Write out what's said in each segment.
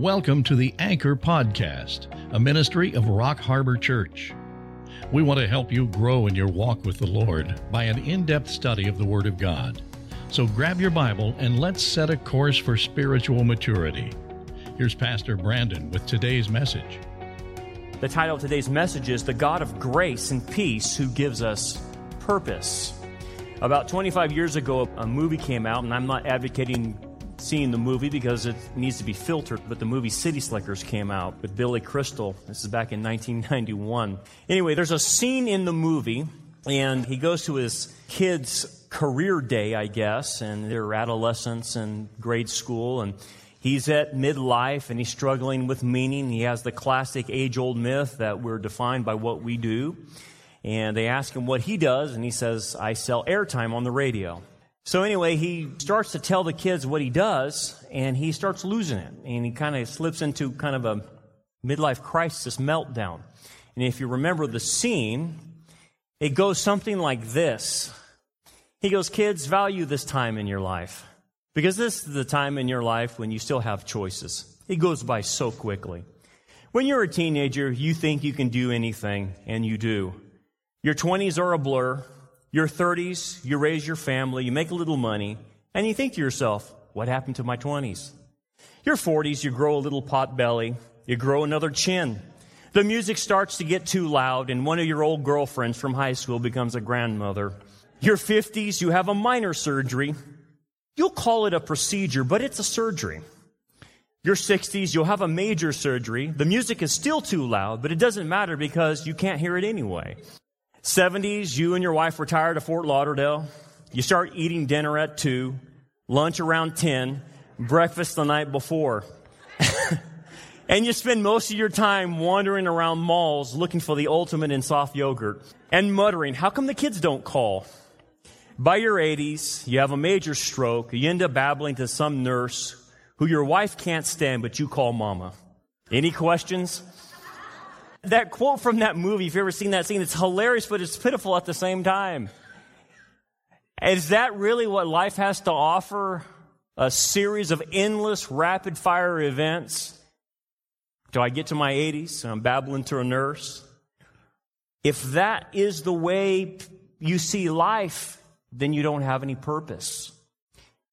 Welcome to the Anchor Podcast, a ministry of Rock Harbor Church. We want to help you grow in your walk with the Lord by an in depth study of the Word of God. So grab your Bible and let's set a course for spiritual maturity. Here's Pastor Brandon with today's message. The title of today's message is The God of Grace and Peace Who Gives Us Purpose. About 25 years ago, a movie came out, and I'm not advocating seeing the movie because it needs to be filtered, but the movie City Slickers came out with Billy Crystal. This is back in 1991. Anyway, there's a scene in the movie, and he goes to his kid's career day, I guess, and they're adolescents in grade school, and He's at midlife and he's struggling with meaning. He has the classic age old myth that we're defined by what we do. And they ask him what he does, and he says, I sell airtime on the radio. So anyway, he starts to tell the kids what he does, and he starts losing it. And he kind of slips into kind of a midlife crisis meltdown. And if you remember the scene, it goes something like this. He goes, Kids, value this time in your life. Because this is the time in your life when you still have choices. It goes by so quickly. When you're a teenager, you think you can do anything, and you do. Your 20s are a blur. Your 30s, you raise your family, you make a little money, and you think to yourself, what happened to my 20s? Your 40s, you grow a little pot belly, you grow another chin. The music starts to get too loud, and one of your old girlfriends from high school becomes a grandmother. Your 50s, you have a minor surgery. You'll call it a procedure, but it's a surgery. Your 60s, you'll have a major surgery. The music is still too loud, but it doesn't matter because you can't hear it anyway. 70s, you and your wife retire to Fort Lauderdale. You start eating dinner at 2, lunch around 10, breakfast the night before. and you spend most of your time wandering around malls looking for the ultimate in soft yogurt and muttering, how come the kids don't call? By your 80s, you have a major stroke. You end up babbling to some nurse who your wife can't stand, but you call mama. Any questions? That quote from that movie, if you've ever seen that scene, it's hilarious, but it's pitiful at the same time. Is that really what life has to offer? A series of endless rapid fire events? Do I get to my 80s and I'm babbling to a nurse? If that is the way you see life, then you don't have any purpose.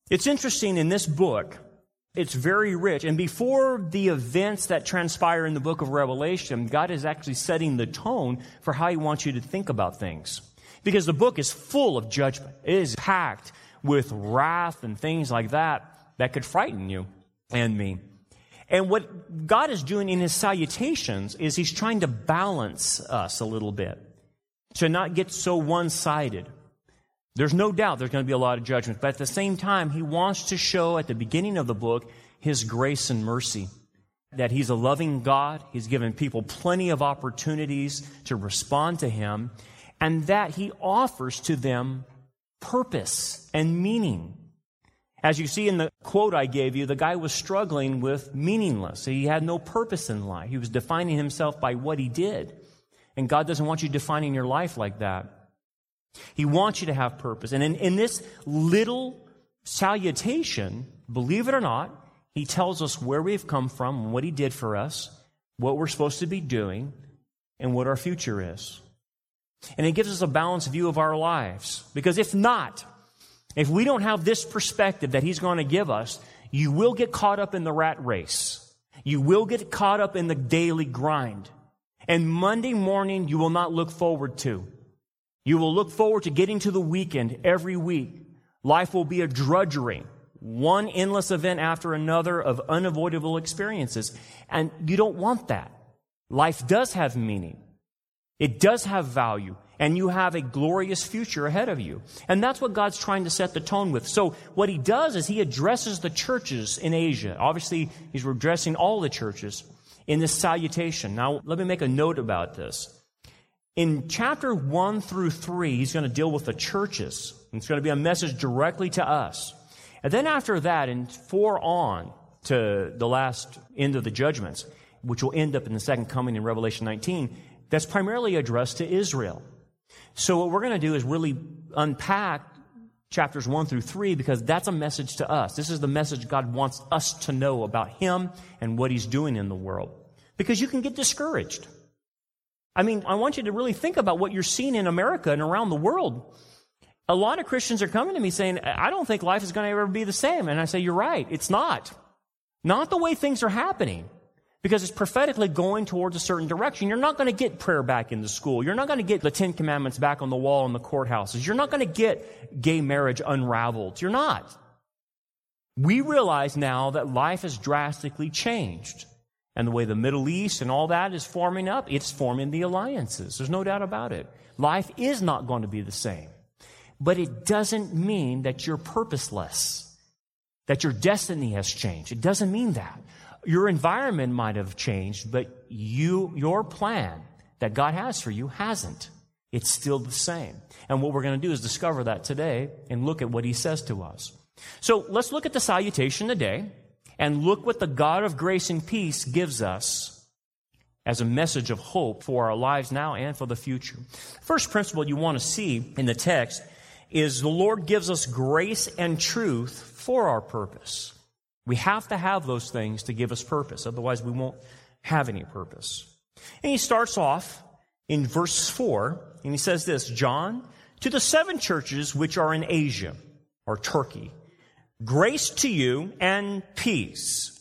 It's interesting in this book, it's very rich. And before the events that transpire in the book of Revelation, God is actually setting the tone for how He wants you to think about things. Because the book is full of judgment. It is packed with wrath and things like that that could frighten you and me. And what God is doing in His salutations is He's trying to balance us a little bit to not get so one sided. There's no doubt there's going to be a lot of judgment, but at the same time, he wants to show at the beginning of the book his grace and mercy. That he's a loving God, he's given people plenty of opportunities to respond to him, and that he offers to them purpose and meaning. As you see in the quote I gave you, the guy was struggling with meaningless. He had no purpose in life. He was defining himself by what he did. And God doesn't want you defining your life like that. He wants you to have purpose. And in, in this little salutation, believe it or not, he tells us where we've come from what he did for us, what we're supposed to be doing, and what our future is. And it gives us a balanced view of our lives. Because if not, if we don't have this perspective that he's going to give us, you will get caught up in the rat race. You will get caught up in the daily grind. And Monday morning, you will not look forward to. You will look forward to getting to the weekend every week. Life will be a drudgery, one endless event after another of unavoidable experiences. And you don't want that. Life does have meaning. It does have value. And you have a glorious future ahead of you. And that's what God's trying to set the tone with. So what he does is he addresses the churches in Asia. Obviously, he's addressing all the churches in this salutation. Now, let me make a note about this. In chapter 1 through 3, he's going to deal with the churches. It's going to be a message directly to us. And then after that, in 4 on to the last end of the judgments, which will end up in the second coming in Revelation 19, that's primarily addressed to Israel. So what we're going to do is really unpack chapters 1 through 3 because that's a message to us. This is the message God wants us to know about Him and what He's doing in the world. Because you can get discouraged. I mean, I want you to really think about what you're seeing in America and around the world. A lot of Christians are coming to me saying, I don't think life is going to ever be the same. And I say, You're right. It's not. Not the way things are happening because it's prophetically going towards a certain direction. You're not going to get prayer back in the school. You're not going to get the Ten Commandments back on the wall in the courthouses. You're not going to get gay marriage unraveled. You're not. We realize now that life has drastically changed. And the way the Middle East and all that is forming up, it's forming the alliances. There's no doubt about it. Life is not going to be the same. But it doesn't mean that you're purposeless, that your destiny has changed. It doesn't mean that. Your environment might have changed, but you, your plan that God has for you hasn't. It's still the same. And what we're going to do is discover that today and look at what he says to us. So let's look at the salutation today and look what the God of grace and peace gives us as a message of hope for our lives now and for the future. First principle you want to see in the text is the Lord gives us grace and truth for our purpose. We have to have those things to give us purpose. Otherwise, we won't have any purpose. And he starts off in verse 4, and he says this John, to the seven churches which are in Asia, or Turkey, grace to you and peace.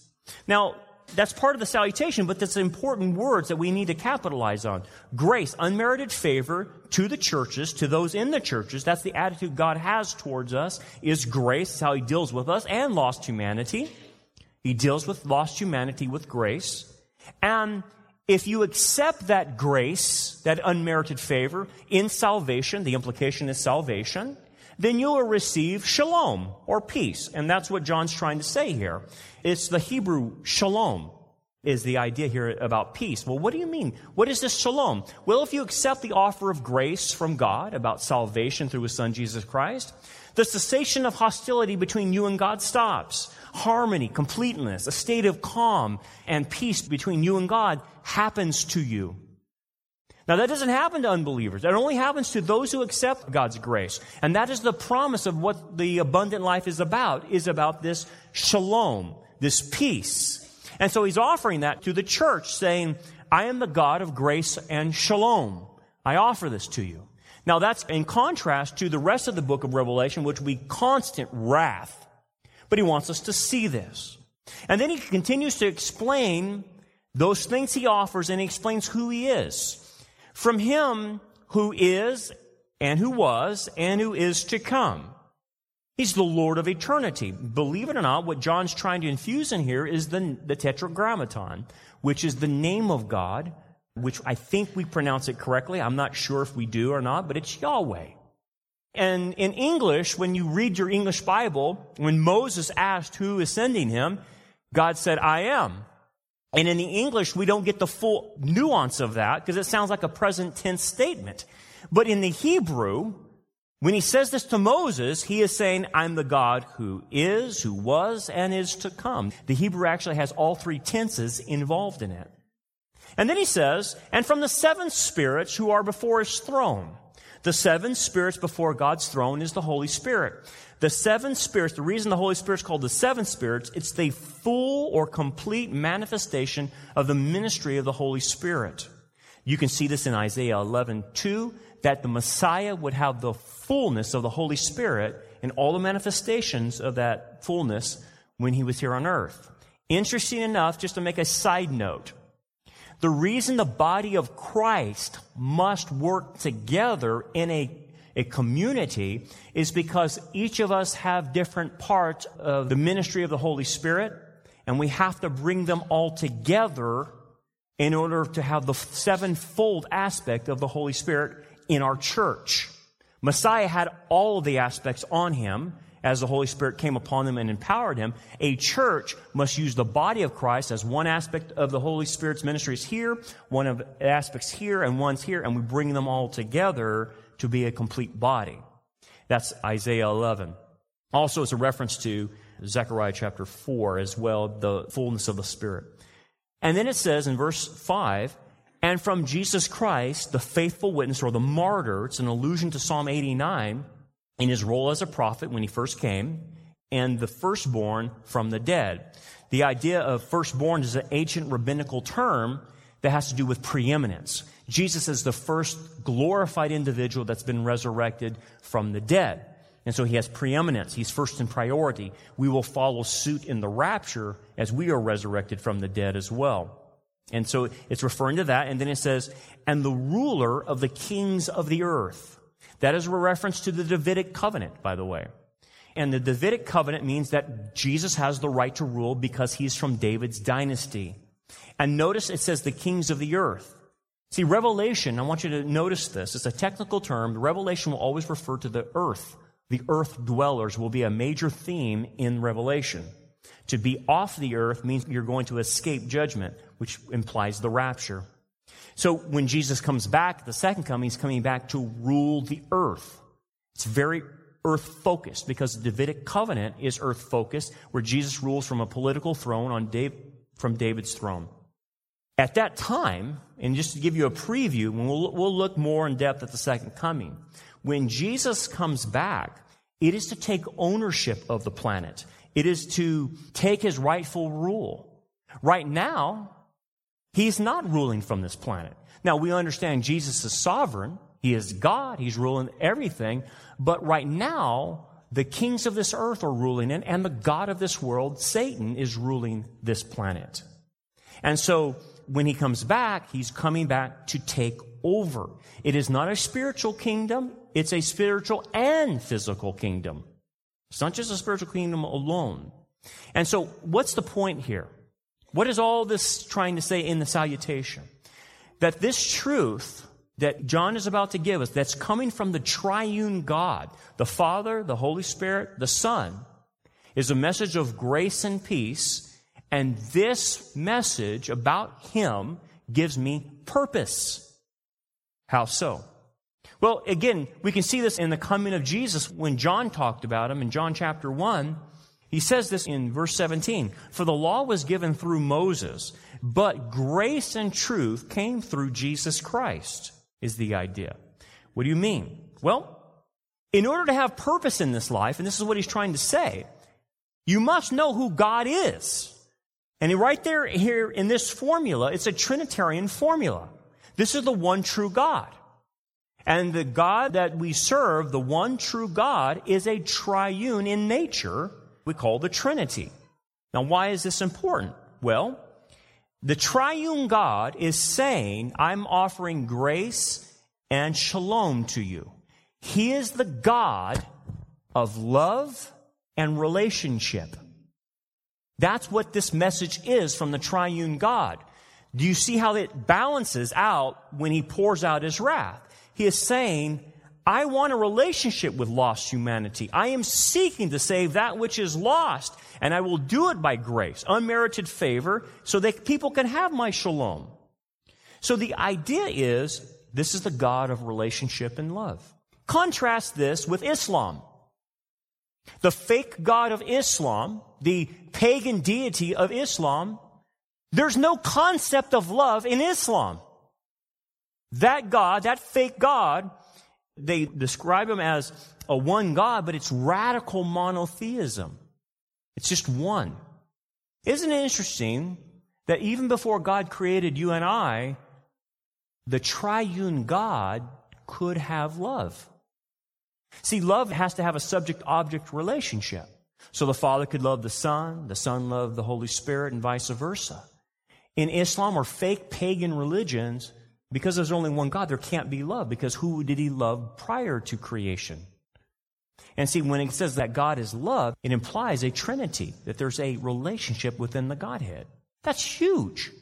Now, that's part of the salutation, but that's important words that we need to capitalize on. Grace, unmerited favor to the churches, to those in the churches. That's the attitude God has towards us, is grace. How He deals with us and lost humanity. He deals with lost humanity with grace. And if you accept that grace, that unmerited favor in salvation, the implication is salvation, then you will receive shalom or peace. And that's what John's trying to say here. It's the Hebrew shalom is the idea here about peace. Well, what do you mean? What is this shalom? Well, if you accept the offer of grace from God about salvation through his son Jesus Christ, the cessation of hostility between you and God stops. Harmony, completeness, a state of calm and peace between you and God happens to you. Now that doesn't happen to unbelievers. It only happens to those who accept God's grace. And that is the promise of what the abundant life is about, is about this shalom, this peace. And so he's offering that to the church saying, I am the God of grace and shalom. I offer this to you. Now that's in contrast to the rest of the book of Revelation, which we constant wrath. But he wants us to see this. And then he continues to explain those things he offers and he explains who he is. From him who is and who was and who is to come. He's the Lord of eternity. Believe it or not, what John's trying to infuse in here is the, the tetragrammaton, which is the name of God, which I think we pronounce it correctly. I'm not sure if we do or not, but it's Yahweh. And in English, when you read your English Bible, when Moses asked who is sending him, God said, I am. And in the English, we don't get the full nuance of that because it sounds like a present tense statement. But in the Hebrew, when he says this to Moses, he is saying, I'm the God who is, who was, and is to come. The Hebrew actually has all three tenses involved in it. And then he says, and from the seven spirits who are before his throne. The seven spirits before God's throne is the Holy Spirit. The seven spirits, the reason the Holy Spirit is called the seven spirits, it's the full or complete manifestation of the ministry of the Holy Spirit. You can see this in Isaiah 11, 2, that the Messiah would have the fullness of the Holy Spirit and all the manifestations of that fullness when he was here on earth. Interesting enough, just to make a side note, the reason the body of Christ must work together in a a community is because each of us have different parts of the ministry of the Holy Spirit, and we have to bring them all together in order to have the sevenfold aspect of the Holy Spirit in our church. Messiah had all of the aspects on him as the Holy Spirit came upon him and empowered him. A church must use the body of Christ as one aspect of the Holy Spirit's ministry is here, one of aspects here, and one's here, and we bring them all together to be a complete body. That's Isaiah 11. Also, it's a reference to Zechariah chapter 4 as well, the fullness of the Spirit. And then it says in verse 5, and from Jesus Christ, the faithful witness or the martyr, it's an allusion to Psalm 89, in his role as a prophet when he first came, and the firstborn from the dead. The idea of firstborn is an ancient rabbinical term that has to do with preeminence. Jesus is the first glorified individual that's been resurrected from the dead. And so he has preeminence. He's first in priority. We will follow suit in the rapture as we are resurrected from the dead as well. And so it's referring to that. And then it says, and the ruler of the kings of the earth. That is a reference to the Davidic covenant, by the way. And the Davidic covenant means that Jesus has the right to rule because he's from David's dynasty. And notice it says the kings of the earth. See, revelation, I want you to notice this. It's a technical term. Revelation will always refer to the earth. The earth dwellers will be a major theme in Revelation. To be off the earth means you're going to escape judgment, which implies the rapture. So when Jesus comes back, the second coming, he's coming back to rule the earth. It's very earth focused because the Davidic covenant is earth focused, where Jesus rules from a political throne on Dave, from David's throne. At that time, and just to give you a preview, we'll, we'll look more in depth at the second coming. When Jesus comes back, it is to take ownership of the planet. It is to take his rightful rule. Right now, he's not ruling from this planet. Now, we understand Jesus is sovereign. He is God. He's ruling everything. But right now, the kings of this earth are ruling it, and the God of this world, Satan, is ruling this planet. And so, when he comes back, he's coming back to take over. It is not a spiritual kingdom, it's a spiritual and physical kingdom. It's not just a spiritual kingdom alone. And so, what's the point here? What is all this trying to say in the salutation? That this truth that John is about to give us, that's coming from the triune God, the Father, the Holy Spirit, the Son, is a message of grace and peace and this message about him gives me purpose. How so? Well, again, we can see this in the coming of Jesus when John talked about him in John chapter 1. He says this in verse 17 For the law was given through Moses, but grace and truth came through Jesus Christ, is the idea. What do you mean? Well, in order to have purpose in this life, and this is what he's trying to say, you must know who God is. And right there, here in this formula, it's a Trinitarian formula. This is the one true God. And the God that we serve, the one true God, is a triune in nature, we call the Trinity. Now, why is this important? Well, the triune God is saying, I'm offering grace and shalom to you. He is the God of love and relationship. That's what this message is from the triune God. Do you see how it balances out when he pours out his wrath? He is saying, I want a relationship with lost humanity. I am seeking to save that which is lost, and I will do it by grace, unmerited favor, so that people can have my shalom. So the idea is this is the God of relationship and love. Contrast this with Islam. The fake God of Islam the pagan deity of Islam, there's no concept of love in Islam. That God, that fake God, they describe him as a one God, but it's radical monotheism. It's just one. Isn't it interesting that even before God created you and I, the triune God could have love? See, love has to have a subject object relationship. So the Father could love the Son, the Son loved the Holy Spirit, and vice versa. In Islam or fake pagan religions, because there's only one God, there can't be love because who did he love prior to creation? And see, when it says that God is love, it implies a trinity, that there's a relationship within the Godhead. That's huge.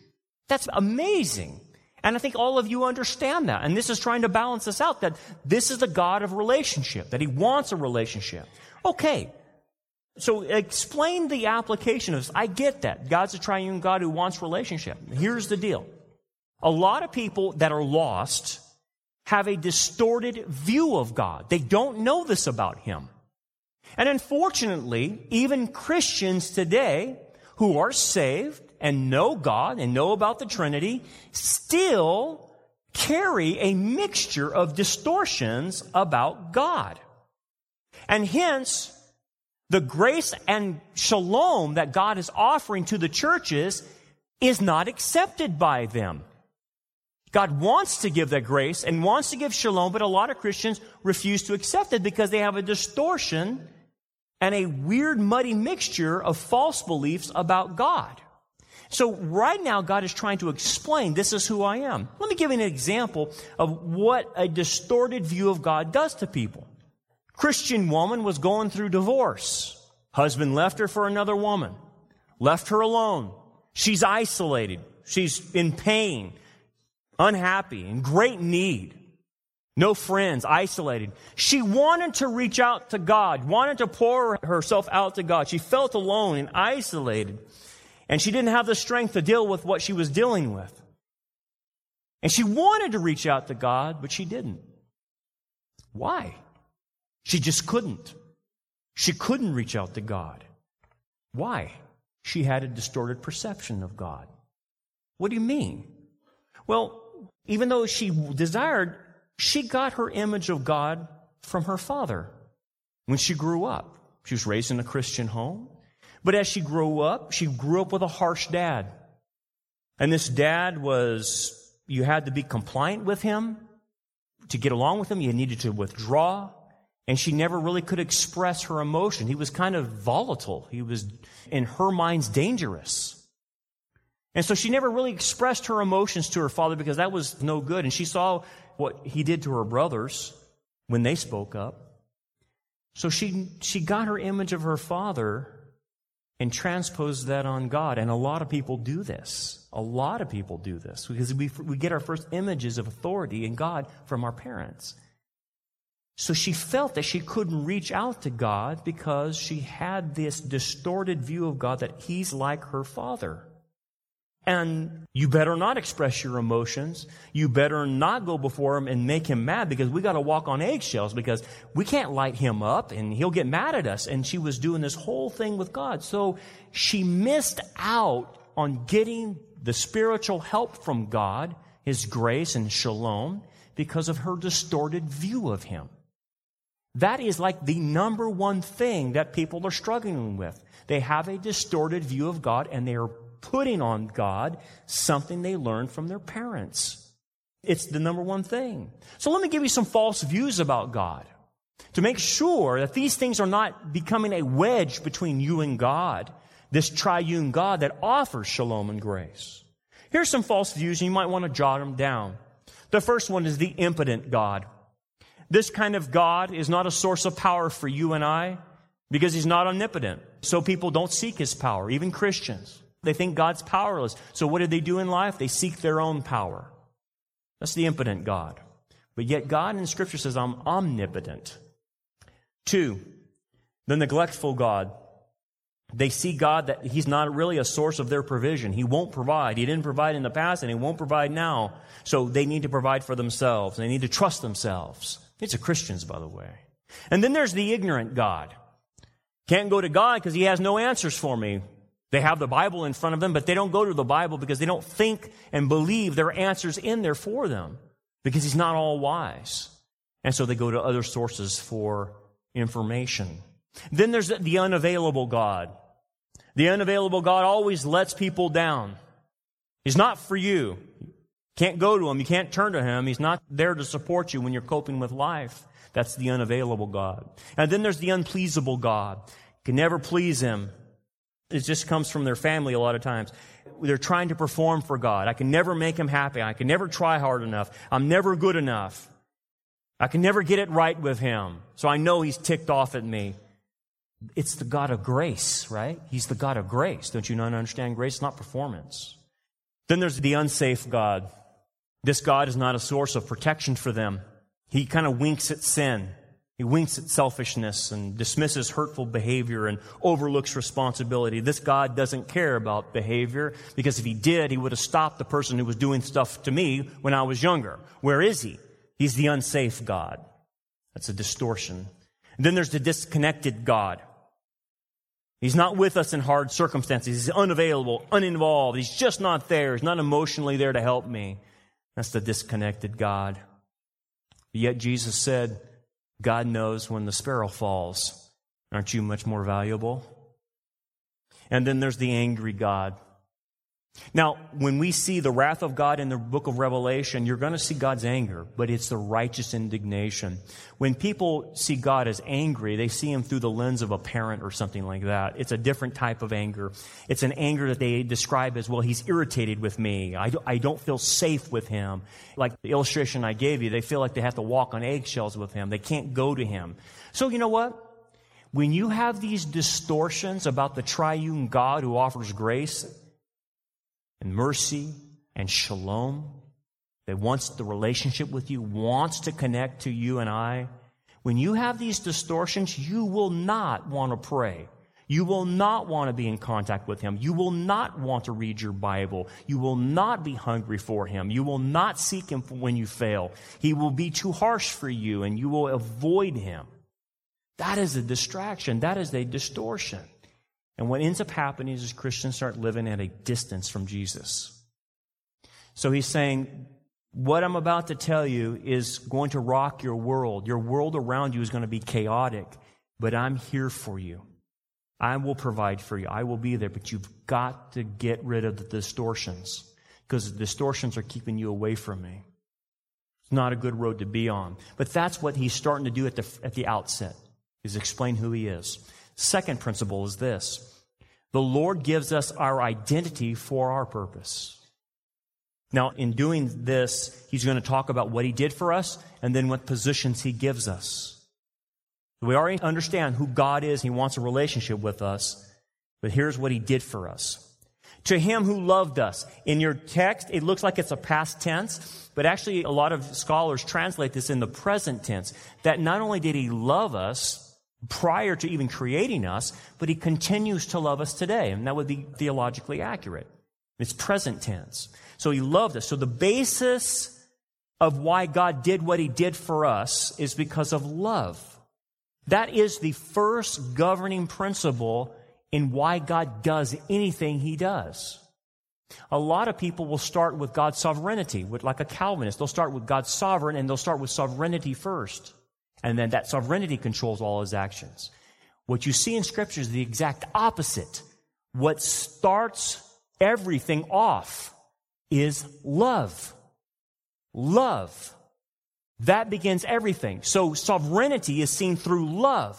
That's amazing. And I think all of you understand that. And this is trying to balance this out that this is the God of relationship, that he wants a relationship. Okay, so explain the application of this. I get that. God's a triune God who wants relationship. Here's the deal. A lot of people that are lost have a distorted view of God. They don't know this about Him. And unfortunately, even Christians today who are saved and know God and know about the Trinity still carry a mixture of distortions about God. And hence, the grace and shalom that God is offering to the churches is not accepted by them. God wants to give that grace and wants to give shalom, but a lot of Christians refuse to accept it because they have a distortion and a weird, muddy mixture of false beliefs about God. So right now, God is trying to explain, this is who I am. Let me give you an example of what a distorted view of God does to people. Christian woman was going through divorce. Husband left her for another woman. Left her alone. She's isolated. She's in pain, unhappy, in great need. No friends, isolated. She wanted to reach out to God, wanted to pour herself out to God. She felt alone and isolated. And she didn't have the strength to deal with what she was dealing with. And she wanted to reach out to God, but she didn't. Why? She just couldn't. She couldn't reach out to God. Why? She had a distorted perception of God. What do you mean? Well, even though she desired, she got her image of God from her father when she grew up. She was raised in a Christian home. But as she grew up, she grew up with a harsh dad. And this dad was, you had to be compliant with him. To get along with him, you needed to withdraw and she never really could express her emotion. He was kind of volatile. He was, in her minds, dangerous. And so she never really expressed her emotions to her father because that was no good. And she saw what he did to her brothers when they spoke up. So she, she got her image of her father and transposed that on God. And a lot of people do this. A lot of people do this because we, we get our first images of authority in God from our parents. So she felt that she couldn't reach out to God because she had this distorted view of God that He's like her Father. And you better not express your emotions. You better not go before Him and make Him mad because we got to walk on eggshells because we can't light Him up and He'll get mad at us. And she was doing this whole thing with God. So she missed out on getting the spiritual help from God, His grace and shalom, because of her distorted view of Him. That is like the number one thing that people are struggling with. They have a distorted view of God and they are putting on God something they learned from their parents. It's the number one thing. So let me give you some false views about God to make sure that these things are not becoming a wedge between you and God, this triune God that offers shalom and grace. Here's some false views, and you might want to jot them down. The first one is the impotent God. This kind of God is not a source of power for you and I because he's not omnipotent. So people don't seek his power, even Christians. They think God's powerless. So what do they do in life? They seek their own power. That's the impotent God. But yet God in Scripture says, I'm omnipotent. Two, the neglectful God. They see God that He's not really a source of their provision. He won't provide. He didn't provide in the past and He won't provide now. So they need to provide for themselves. They need to trust themselves. It's a Christians, by the way. And then there's the ignorant God. Can't go to God because He has no answers for me. They have the Bible in front of them, but they don't go to the Bible because they don't think and believe there are answers in there for them because He's not all wise. And so they go to other sources for information. Then there's the unavailable God. The unavailable God always lets people down. He's not for you. Can't go to him. You can't turn to him. He's not there to support you when you're coping with life. That's the unavailable God. And then there's the unpleasable God. Can never please him. It just comes from their family a lot of times. They're trying to perform for God. I can never make him happy. I can never try hard enough. I'm never good enough. I can never get it right with him. So I know he's ticked off at me. It's the God of grace, right? He's the God of grace. Don't you not understand grace? It's not performance. Then there's the unsafe God. This God is not a source of protection for them. He kind of winks at sin. He winks at selfishness and dismisses hurtful behavior and overlooks responsibility. This God doesn't care about behavior because if he did, he would have stopped the person who was doing stuff to me when I was younger. Where is he? He's the unsafe God. That's a distortion. And then there's the disconnected God. He's not with us in hard circumstances. He's unavailable, uninvolved. He's just not there. He's not emotionally there to help me. That's the disconnected God. Yet Jesus said, God knows when the sparrow falls. Aren't you much more valuable? And then there's the angry God. Now, when we see the wrath of God in the book of Revelation, you're going to see God's anger, but it's the righteous indignation. When people see God as angry, they see him through the lens of a parent or something like that. It's a different type of anger. It's an anger that they describe as, well, he's irritated with me. I, I don't feel safe with him. Like the illustration I gave you, they feel like they have to walk on eggshells with him. They can't go to him. So you know what? When you have these distortions about the triune God who offers grace, and mercy and shalom, that wants the relationship with you, wants to connect to you and I, when you have these distortions, you will not want to pray. You will not want to be in contact with Him. You will not want to read your Bible. You will not be hungry for Him. You will not seek Him when you fail. He will be too harsh for you and you will avoid Him. That is a distraction. That is a distortion. And what ends up happening is Christians start living at a distance from Jesus. So he's saying, what I'm about to tell you is going to rock your world. Your world around you is going to be chaotic, but I'm here for you. I will provide for you. I will be there, but you've got to get rid of the distortions because the distortions are keeping you away from me. It's not a good road to be on. But that's what he's starting to do at the, at the outset, is explain who he is. Second principle is this the Lord gives us our identity for our purpose. Now, in doing this, he's going to talk about what he did for us and then what positions he gives us. We already understand who God is. He wants a relationship with us. But here's what he did for us. To him who loved us. In your text, it looks like it's a past tense, but actually a lot of scholars translate this in the present tense. That not only did he love us, prior to even creating us, but he continues to love us today. And that would be theologically accurate. It's present tense. So he loved us. So the basis of why God did what he did for us is because of love. That is the first governing principle in why God does anything he does. A lot of people will start with God's sovereignty, like a Calvinist. They'll start with God's sovereign and they'll start with sovereignty first. And then that sovereignty controls all his actions. What you see in scripture is the exact opposite. What starts everything off is love. Love. That begins everything. So sovereignty is seen through love.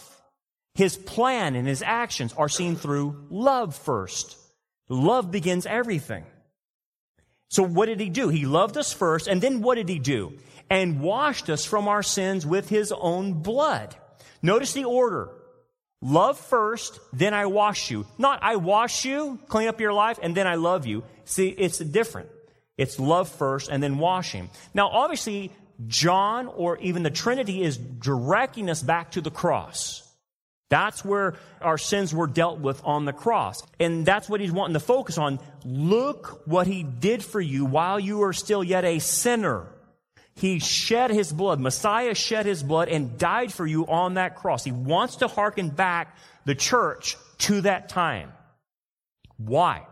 His plan and his actions are seen through love first. Love begins everything. So what did he do? He loved us first, and then what did he do? And washed us from our sins with his own blood. Notice the order. Love first, then I wash you. Not I wash you, clean up your life, and then I love you. See, it's different. It's love first and then washing. Now, obviously, John or even the Trinity is directing us back to the cross. That's where our sins were dealt with on the cross. And that's what he's wanting to focus on. Look what he did for you while you were still yet a sinner. He shed his blood. Messiah shed his blood and died for you on that cross. He wants to hearken back the church to that time. Why?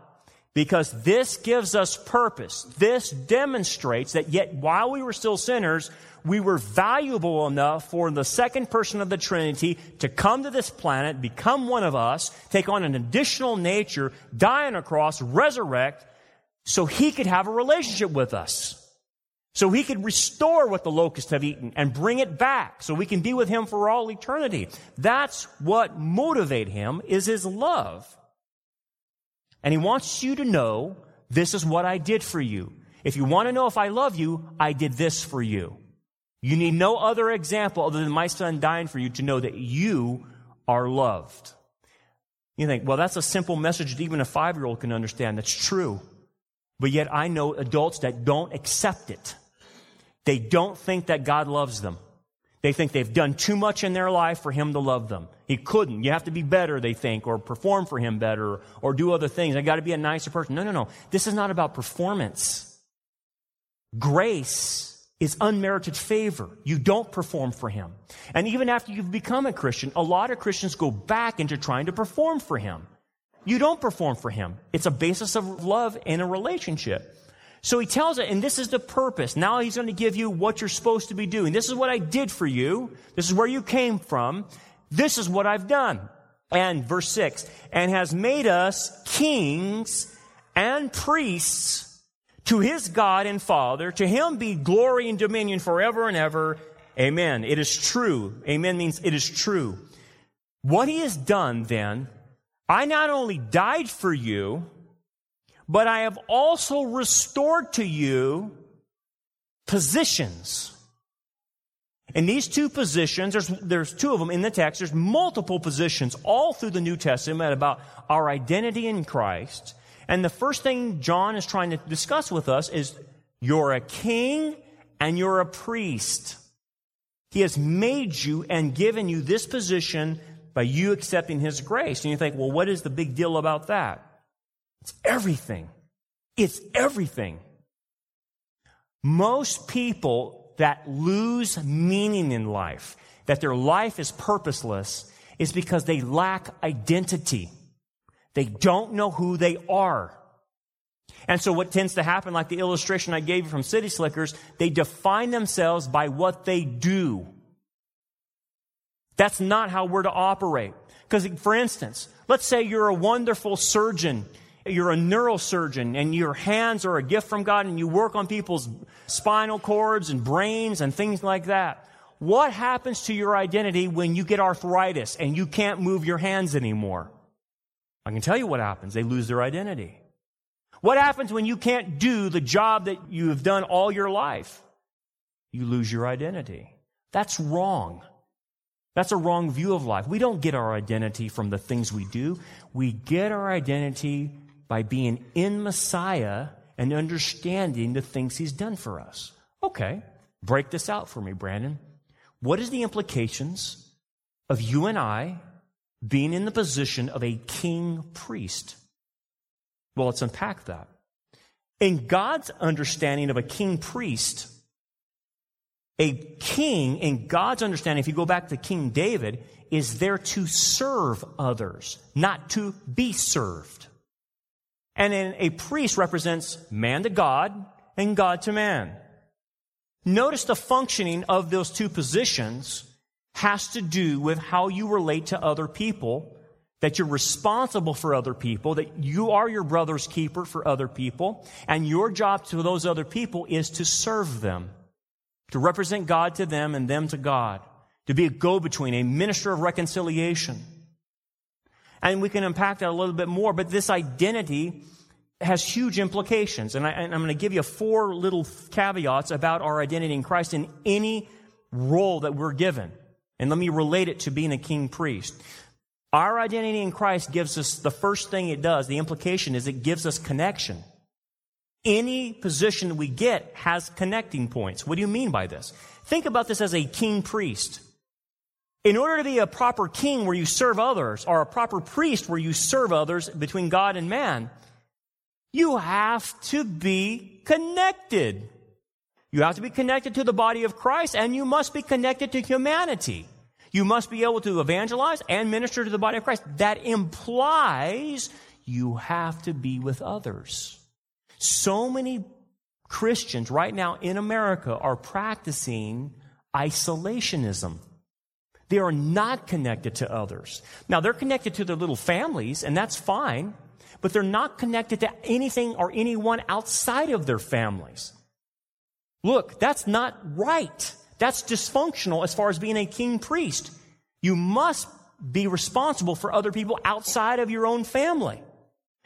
Because this gives us purpose. This demonstrates that yet while we were still sinners, we were valuable enough for the second person of the Trinity to come to this planet, become one of us, take on an additional nature, die on a cross, resurrect, so he could have a relationship with us. So he could restore what the locusts have eaten and bring it back so we can be with him for all eternity. That's what motivate him is his love. And he wants you to know this is what I did for you. If you want to know if I love you, I did this for you. You need no other example other than my son dying for you to know that you are loved. You think, well, that's a simple message that even a five year old can understand. That's true. But yet I know adults that don't accept it. They don't think that God loves them. They think they've done too much in their life for Him to love them. He couldn't. You have to be better, they think, or perform for Him better, or do other things. I got to be a nicer person. No, no, no. This is not about performance. Grace is unmerited favor. You don't perform for Him. And even after you've become a Christian, a lot of Christians go back into trying to perform for Him. You don't perform for Him. It's a basis of love in a relationship. So he tells it, and this is the purpose. Now he's going to give you what you're supposed to be doing. This is what I did for you. This is where you came from. This is what I've done. And verse 6 and has made us kings and priests to his God and Father. To him be glory and dominion forever and ever. Amen. It is true. Amen means it is true. What he has done then, I not only died for you, but I have also restored to you positions. And these two positions, there's, there's two of them in the text. There's multiple positions all through the New Testament about our identity in Christ. And the first thing John is trying to discuss with us is you're a king and you're a priest. He has made you and given you this position by you accepting his grace. And you think, well, what is the big deal about that? It's everything. It's everything. Most people that lose meaning in life, that their life is purposeless, is because they lack identity. They don't know who they are. And so what tends to happen, like the illustration I gave you from City Slickers, they define themselves by what they do. That's not how we're to operate. Because, for instance, let's say you're a wonderful surgeon you're a neurosurgeon and your hands are a gift from God and you work on people's spinal cords and brains and things like that. What happens to your identity when you get arthritis and you can't move your hands anymore? I can tell you what happens. They lose their identity. What happens when you can't do the job that you have done all your life? You lose your identity. That's wrong. That's a wrong view of life. We don't get our identity from the things we do. We get our identity by being in Messiah and understanding the things he's done for us. Okay, break this out for me, Brandon. What is the implications of you and I being in the position of a king priest? Well, let's unpack that. In God's understanding of a king priest, a king, in God's understanding, if you go back to King David, is there to serve others, not to be served. And then a priest represents man to God and God to man. Notice the functioning of those two positions has to do with how you relate to other people, that you're responsible for other people, that you are your brother's keeper for other people, and your job to those other people is to serve them, to represent God to them and them to God, to be a go-between, a minister of reconciliation. And we can unpack that a little bit more, but this identity has huge implications. And, I, am going to give you four little caveats about our identity in Christ in any role that we're given. And let me relate it to being a king priest. Our identity in Christ gives us the first thing it does, the implication is it gives us connection. Any position we get has connecting points. What do you mean by this? Think about this as a king priest. In order to be a proper king where you serve others, or a proper priest where you serve others between God and man, you have to be connected. You have to be connected to the body of Christ and you must be connected to humanity. You must be able to evangelize and minister to the body of Christ. That implies you have to be with others. So many Christians right now in America are practicing isolationism. They are not connected to others. Now, they're connected to their little families, and that's fine, but they're not connected to anything or anyone outside of their families. Look, that's not right. That's dysfunctional as far as being a king priest. You must be responsible for other people outside of your own family.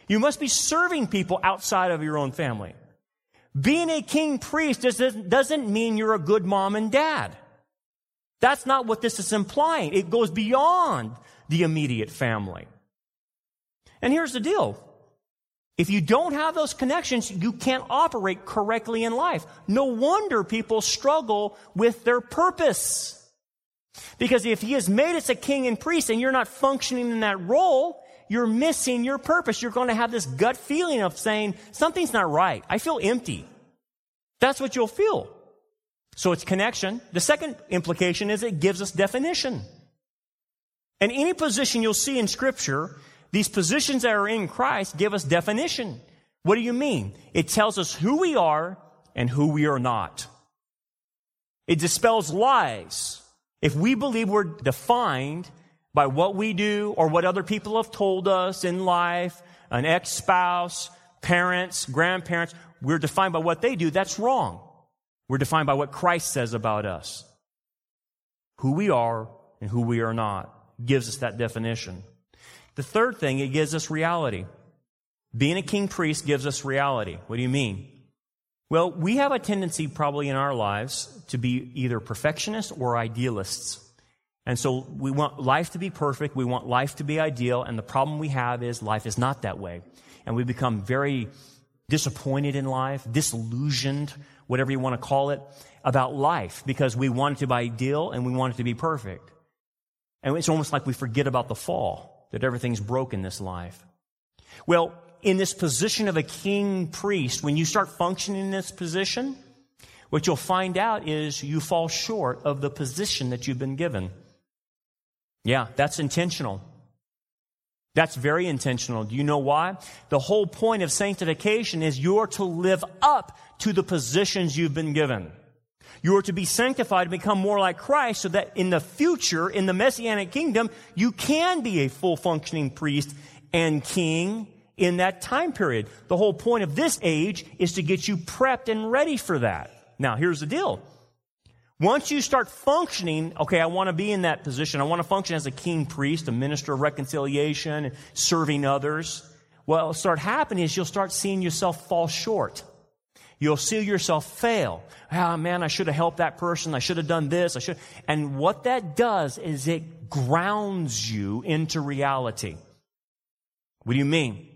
You must be serving people outside of your own family. Being a king priest doesn't mean you're a good mom and dad. That's not what this is implying. It goes beyond the immediate family. And here's the deal. If you don't have those connections, you can't operate correctly in life. No wonder people struggle with their purpose. Because if he has made us a king and priest and you're not functioning in that role, you're missing your purpose. You're going to have this gut feeling of saying, something's not right. I feel empty. That's what you'll feel. So it's connection. The second implication is it gives us definition. And any position you'll see in scripture, these positions that are in Christ give us definition. What do you mean? It tells us who we are and who we are not. It dispels lies. If we believe we're defined by what we do or what other people have told us in life, an ex spouse, parents, grandparents, we're defined by what they do, that's wrong. We're defined by what Christ says about us. Who we are and who we are not gives us that definition. The third thing, it gives us reality. Being a king priest gives us reality. What do you mean? Well, we have a tendency probably in our lives to be either perfectionists or idealists. And so we want life to be perfect. We want life to be ideal. And the problem we have is life is not that way. And we become very disappointed in life, disillusioned, whatever you want to call it, about life because we want it to be ideal and we want it to be perfect. And it's almost like we forget about the fall, that everything's broken this life. Well, in this position of a king priest, when you start functioning in this position, what you'll find out is you fall short of the position that you've been given. Yeah, that's intentional. That's very intentional. Do you know why? The whole point of sanctification is you're to live up to the positions you've been given. You are to be sanctified and become more like Christ so that in the future, in the Messianic kingdom, you can be a full functioning priest and king in that time period. The whole point of this age is to get you prepped and ready for that. Now, here's the deal. Once you start functioning, okay, I want to be in that position. I want to function as a king priest, a minister of reconciliation, serving others. What will start happening is you'll start seeing yourself fall short. You'll see yourself fail. Ah, oh, man, I should have helped that person. I should have done this. I should. And what that does is it grounds you into reality. What do you mean?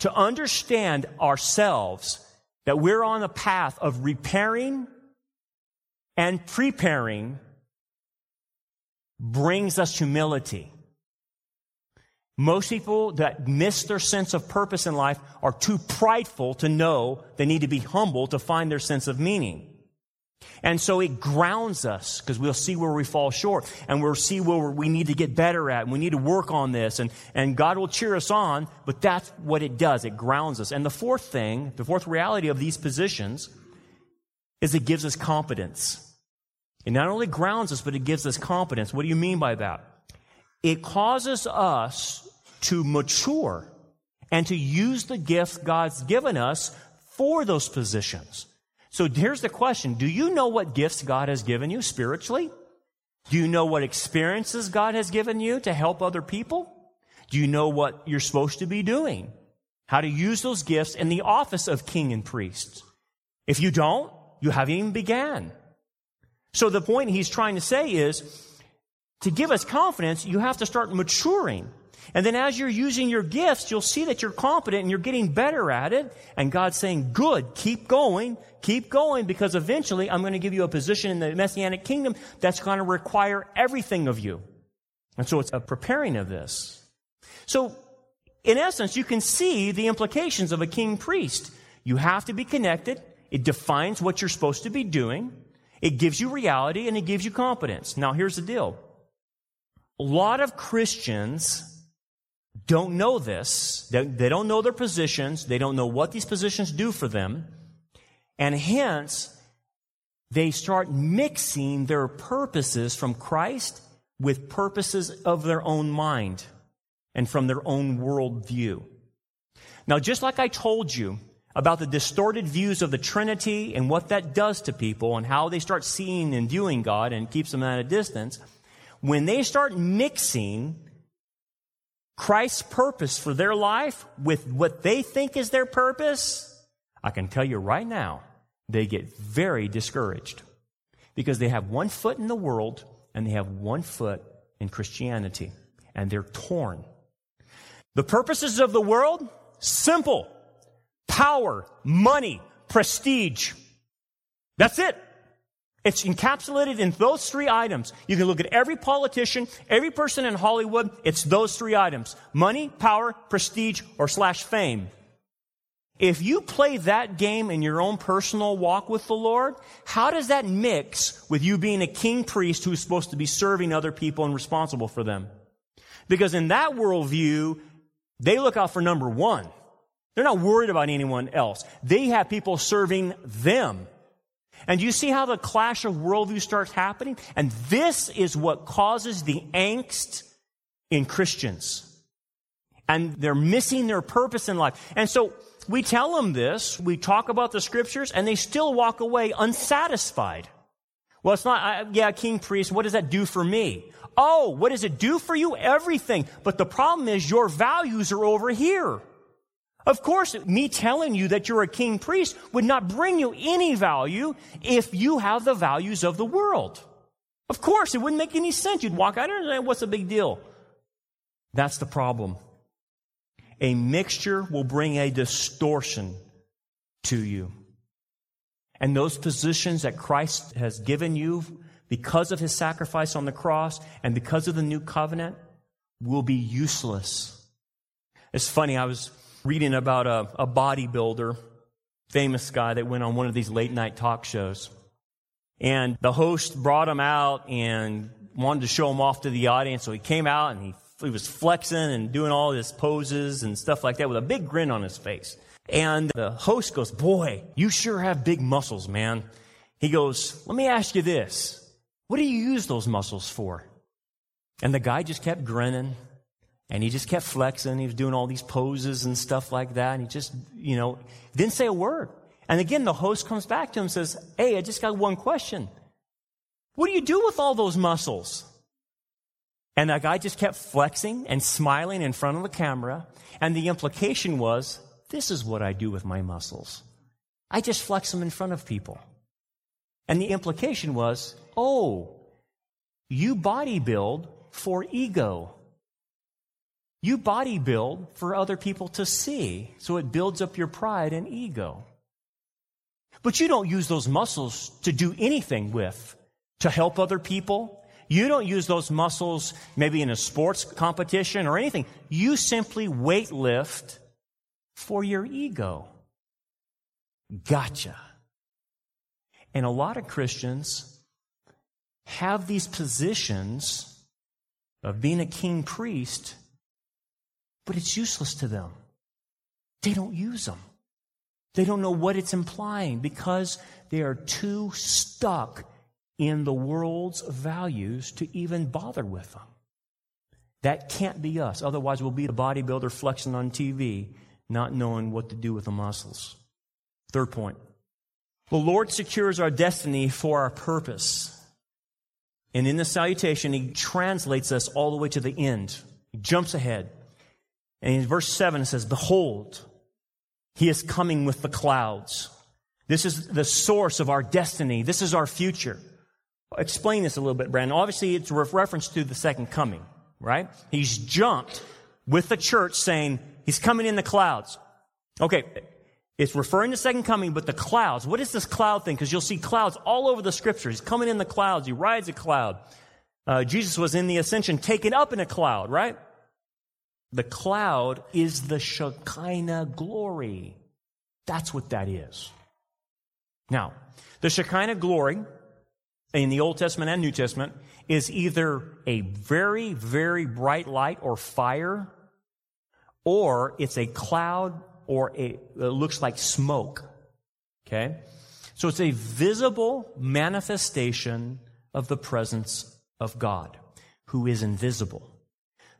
To understand ourselves that we're on the path of repairing and preparing brings us humility. Most people that miss their sense of purpose in life are too prideful to know they need to be humble to find their sense of meaning. And so it grounds us because we'll see where we fall short and we'll see where we need to get better at and we need to work on this and, and God will cheer us on, but that's what it does. It grounds us. And the fourth thing, the fourth reality of these positions is it gives us confidence. It not only grounds us, but it gives us confidence. What do you mean by that? It causes us to mature and to use the gift God's given us for those positions. So here's the question. Do you know what gifts God has given you spiritually? Do you know what experiences God has given you to help other people? Do you know what you're supposed to be doing? How to use those gifts in the office of king and priest? If you don't, you haven't even began. So the point he's trying to say is to give us confidence, you have to start maturing. And then as you're using your gifts, you'll see that you're competent and you're getting better at it. And God's saying, good, keep going, keep going, because eventually I'm going to give you a position in the Messianic kingdom that's going to require everything of you. And so it's a preparing of this. So, in essence, you can see the implications of a king priest. You have to be connected. It defines what you're supposed to be doing. It gives you reality and it gives you confidence. Now, here's the deal. A lot of Christians don't know this. They, don't know their positions. They don't know what these positions do for them. And hence, they start mixing their purposes from Christ with purposes of their own mind and from their own worldview. Now, just like I told you about the distorted views of the Trinity and what that does to people and how they start seeing and viewing God and keeps them at a distance, when they start mixing Christ's purpose for their life with what they think is their purpose, I can tell you right now, they get very discouraged because they have one foot in the world and they have one foot in Christianity and they're torn. The purposes of the world, simple. Power, money, prestige. That's it. It's encapsulated in those three items. You can look at every politician, every person in Hollywood, it's those three items. Money, power, prestige, or slash fame. If you play that game in your own personal walk with the Lord, how does that mix with you being a king priest who's supposed to be serving other people and responsible for them? Because in that worldview, they look out for number one. They're not worried about anyone else. They have people serving them. And you see how the clash of worldview starts happening? And this is what causes the angst in Christians. And they're missing their purpose in life. And so we tell them this, we talk about the scriptures, and they still walk away unsatisfied. Well, it's not, uh, yeah, king priest, what does that do for me? Oh, what does it do for you? Everything. But the problem is your values are over here. Of course, me telling you that you're a king priest would not bring you any value if you have the values of the world. Of course, it wouldn't make any sense. You'd walk out and say, what's the big deal? That's the problem. A mixture will bring a distortion to you. And those positions that Christ has given you because of his sacrifice on the cross and because of the new covenant will be useless. It's funny, I was reading about a, a bodybuilder, famous guy that went on one of these late night talk shows. And the host brought him out and wanted to show him off to the audience. So he came out and he, he was flexing and doing all his poses and stuff like that with a big grin on his face. And the host goes, Boy, you sure have big muscles, man. He goes, Let me ask you this. What do you use those muscles for? And the guy just kept grinning and he just kept flexing. He was doing all these poses and stuff like that. And he just, you know, didn't say a word. And again, the host comes back to him and says, Hey, I just got one question. What do you do with all those muscles? And that guy just kept flexing and smiling in front of the camera. And the implication was, this is what I do with my muscles. I just flex them in front of people. And the implication was, oh, you bodybuild for ego. You bodybuild for other people to see, so it builds up your pride and ego. But you don't use those muscles to do anything with, to help other people. You don't use those muscles maybe in a sports competition or anything. You simply weight lift for your ego. Gotcha. And a lot of Christians have these positions of being a king priest but it's useless to them. They don't use them. They don't know what it's implying because they are too stuck in the world's values to even bother with them. That can't be us. Otherwise, we'll be a bodybuilder flexing on TV, not knowing what to do with the muscles. Third point. The Lord secures our destiny for our purpose. And in the salutation, He translates us all the way to the end. He jumps ahead. And in verse 7 it says, Behold, he is coming with the clouds. This is the source of our destiny. This is our future. Explain this a little bit, Brandon. Obviously, it's a reference to the second coming, right? He's jumped with the church saying, He's coming in the clouds. Okay, it's referring to second coming, but the clouds. What is this cloud thing? Because you'll see clouds all over the scripture. He's coming in the clouds. He rides a cloud. Uh, Jesus was in the ascension, taken up in a cloud, right? The cloud is the Shekinah glory. That's what that is. Now, the Shekinah glory in the Old Testament and New Testament is either a very, very bright light or fire, or it's a cloud or it looks like smoke. Okay? So it's a visible manifestation of the presence of God, who is invisible.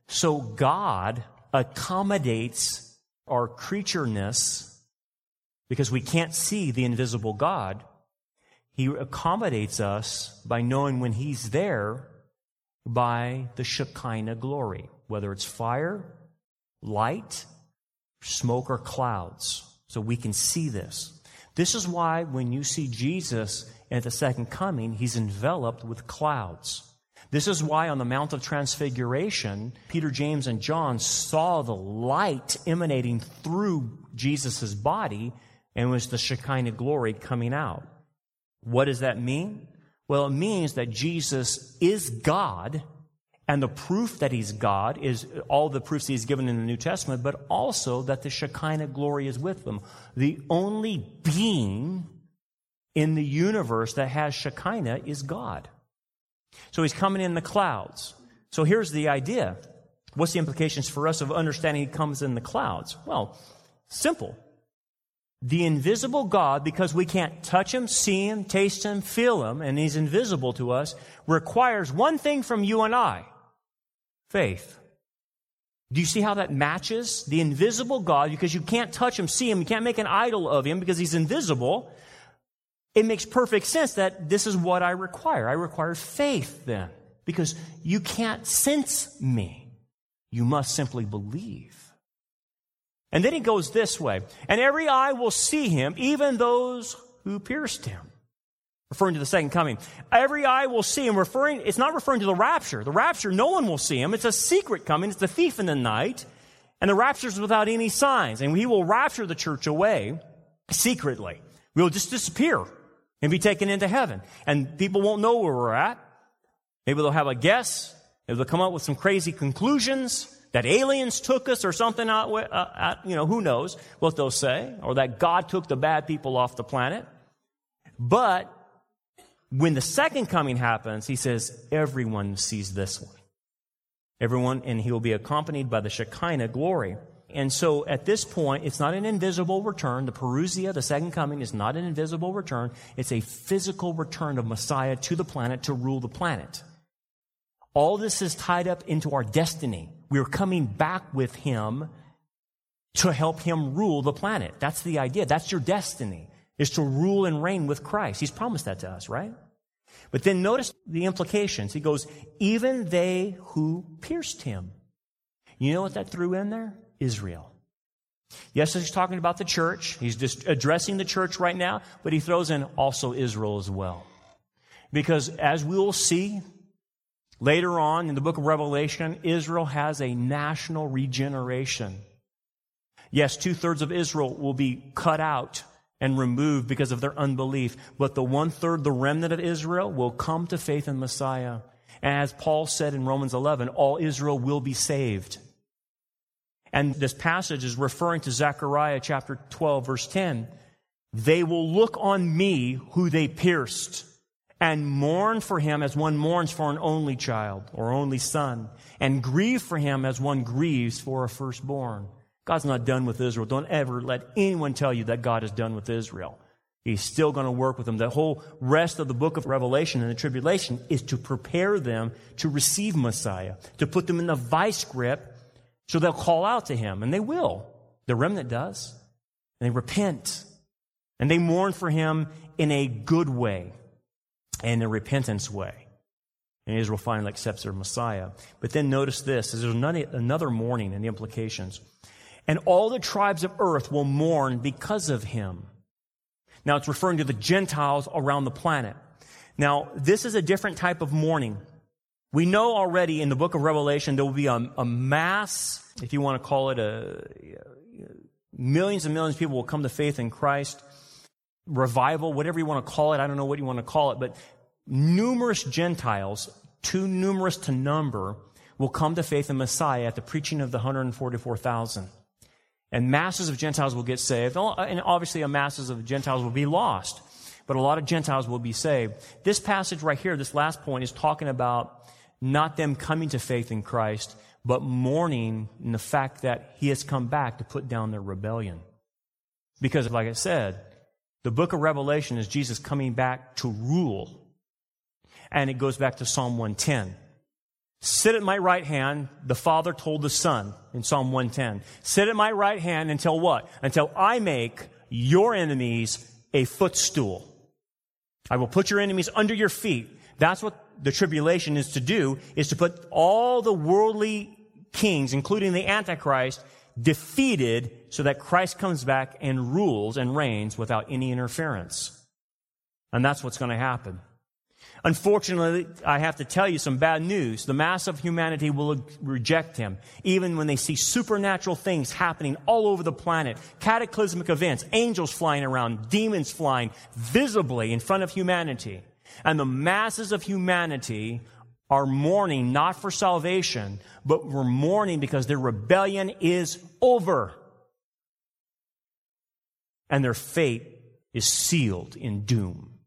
So God accommodates our creatureness because we can't see the invisible God. He accommodates us by knowing when He's there by the Shekinah glory, whether it's fire, light, smoke, or clouds. So we can see this. This is why when you see Jesus at the second coming, He's enveloped with clouds. This is why on the Mount of Transfiguration, Peter, James, and John saw the light emanating through Jesus' body and was the Shekinah glory coming out. What does that mean? Well, it means that Jesus is God, and the proof that he's God is all the proofs he's given in the New Testament, but also that the Shekinah glory is with them. The only being in the universe that has Shekinah is God. So he's coming in the clouds. So here's the idea. What's the implications for us of understanding he comes in the clouds? Well, Simple. The invisible God, because we can't touch him, see him, taste him, feel him, and he's invisible to us, requires one thing from you and I faith. Do you see how that matches? The invisible God, because you can't touch him, see him, you can't make an idol of him because he's invisible. It makes perfect sense that this is what I require. I require faith then, because you can't sense me. You must simply believe. And then he goes this way, and every eye will see him, even those who pierced him. Referring to the second coming. Every eye will see him, referring, it's not referring to the rapture. The rapture, no one will see him. It's a secret coming. It's the thief in the night. And the rapture is without any signs. And he will rapture the church away secretly. We'll just disappear and be taken into heaven. And people won't know where we're at. Maybe they'll have a guess. Maybe they'll come up with some crazy conclusions that aliens took us or something out, uh, you know, who knows what they'll say, or that God took the bad people off the planet. But when the second coming happens, he says, everyone sees this one. Everyone, and he will be accompanied by the Shekinah glory. And so at this point, it's not an invisible return. The Parousia, the second coming, is not an invisible return. It's a physical return of Messiah to the planet to rule the planet. All this is tied up into our destiny. We're coming back with him to help him rule the planet. That's the idea. That's your destiny, is to rule and reign with Christ. He's promised that to us, right? But then notice the implications. He goes, even they who pierced him. You know what that threw in there? Israel. Yes, he's talking about the church. He's just addressing the church right now, but he throws in also Israel as well. Because as we will see later on in the book of Revelation, Israel has a national regeneration. Yes, two thirds of Israel will be cut out and removed because of their unbelief, but the one third, the remnant of Israel, will come to faith in Messiah. And as Paul said in Romans 11, all Israel will be saved. And this passage is referring to Zechariah chapter 12, verse 10. They will look on me who they pierced and mourn for him as one mourns for an only child or only son and grieve for him as one grieves for a firstborn. God's not done with Israel. Don't ever let anyone tell you that God is done with Israel. He's still going to work with them. The whole rest of the book of Revelation and the tribulation is to prepare them to receive Messiah, to put them in the vice grip so they'll call out to him, and they will. The remnant does. And they repent. And they mourn for him in a good way, in a repentance way. And Israel finally accepts their Messiah. But then notice this is there's another mourning and the implications. And all the tribes of earth will mourn because of him. Now it's referring to the Gentiles around the planet. Now, this is a different type of mourning. We know already in the book of Revelation there will be a, a mass, if you want to call it a, millions and millions of people will come to faith in Christ, revival, whatever you want to call it. I don't know what you want to call it, but numerous Gentiles, too numerous to number, will come to faith in Messiah at the preaching of the 144,000. And masses of Gentiles will get saved, oh, and obviously a masses of Gentiles will be lost. But a lot of Gentiles will be saved. This passage right here, this last point, is talking about not them coming to faith in Christ, but mourning in the fact that he has come back to put down their rebellion. Because, like I said, the book of Revelation is Jesus coming back to rule. And it goes back to Psalm 110. Sit at my right hand, the Father told the Son in Psalm 110. Sit at my right hand until what? Until I make your enemies a footstool. I will put your enemies under your feet. That's what the tribulation is to do, is to put all the worldly kings, including the Antichrist, defeated so that Christ comes back and rules and reigns without any interference. And that's what's going to happen. Unfortunately, I have to tell you some bad news. The mass of humanity will reject him, even when they see supernatural things happening all over the planet, cataclysmic events, angels flying around, demons flying visibly in front of humanity. And the masses of humanity are mourning not for salvation, but we're mourning because their rebellion is over. And their fate is sealed in doom.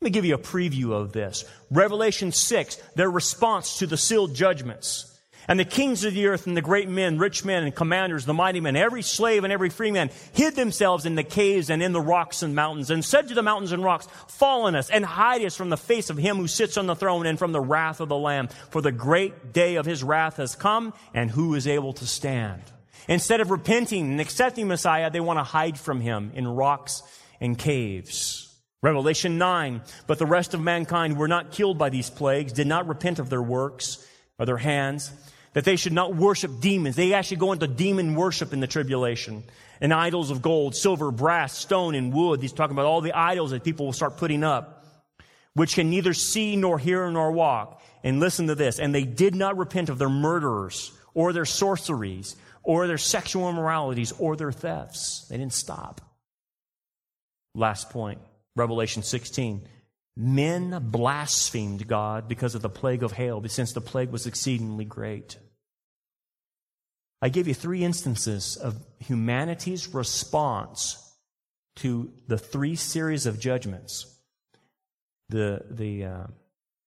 Let me give you a preview of this. Revelation 6, their response to the sealed judgments. And the kings of the earth and the great men, rich men and commanders, the mighty men, every slave and every free man hid themselves in the caves and in the rocks and mountains and said to the mountains and rocks, fall on us and hide us from the face of him who sits on the throne and from the wrath of the lamb. For the great day of his wrath has come and who is able to stand? Instead of repenting and accepting Messiah, they want to hide from him in rocks and caves. Revelation 9, but the rest of mankind were not killed by these plagues, did not repent of their works or their hands that they should not worship demons. They actually go into demon worship in the tribulation. And idols of gold, silver, brass, stone, and wood. He's talking about all the idols that people will start putting up, which can neither see nor hear nor walk. And listen to this. And they did not repent of their murderers or their sorceries or their sexual immoralities or their thefts. They didn't stop. Last point. Revelation 16. Men blasphemed God because of the plague of hail, since the plague was exceedingly great. I gave you three instances of humanity's response to the three series of judgments the, the uh,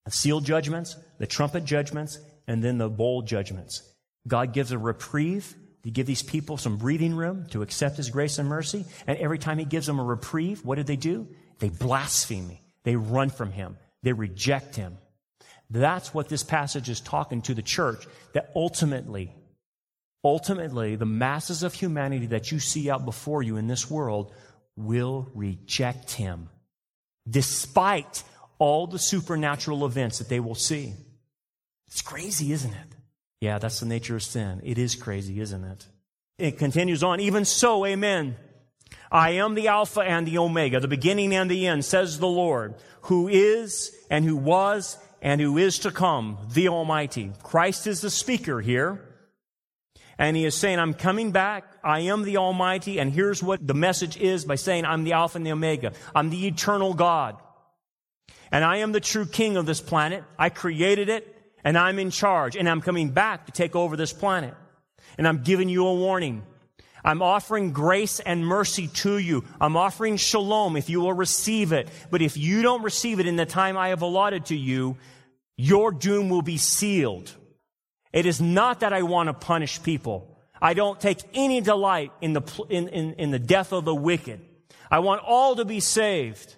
seal judgments, the trumpet judgments, and then the bowl judgments. God gives a reprieve to give these people some breathing room to accept His grace and mercy. And every time He gives them a reprieve, what did they do? They blaspheme me. They run from him. They reject him. That's what this passage is talking to the church, that ultimately, ultimately, the masses of humanity that you see out before you in this world will reject him, despite all the supernatural events that they will see. It's crazy, isn't it? Yeah, that's the nature of sin. It is crazy, isn't it? It continues on. Even so, amen. I am the Alpha and the Omega, the beginning and the end, says the Lord, who is and who was and who is to come, the Almighty. Christ is the speaker here. And he is saying, I'm coming back. I am the Almighty. And here's what the message is by saying, I'm the Alpha and the Omega. I'm the eternal God. And I am the true king of this planet. I created it and I'm in charge and I'm coming back to take over this planet. And I'm giving you a warning. I'm offering grace and mercy to you. I'm offering shalom if you will receive it. But if you don't receive it in the time I have allotted to you, your doom will be sealed. It is not that I want to punish people. I don't take any delight in the, in, in, in the death of the wicked. I want all to be saved.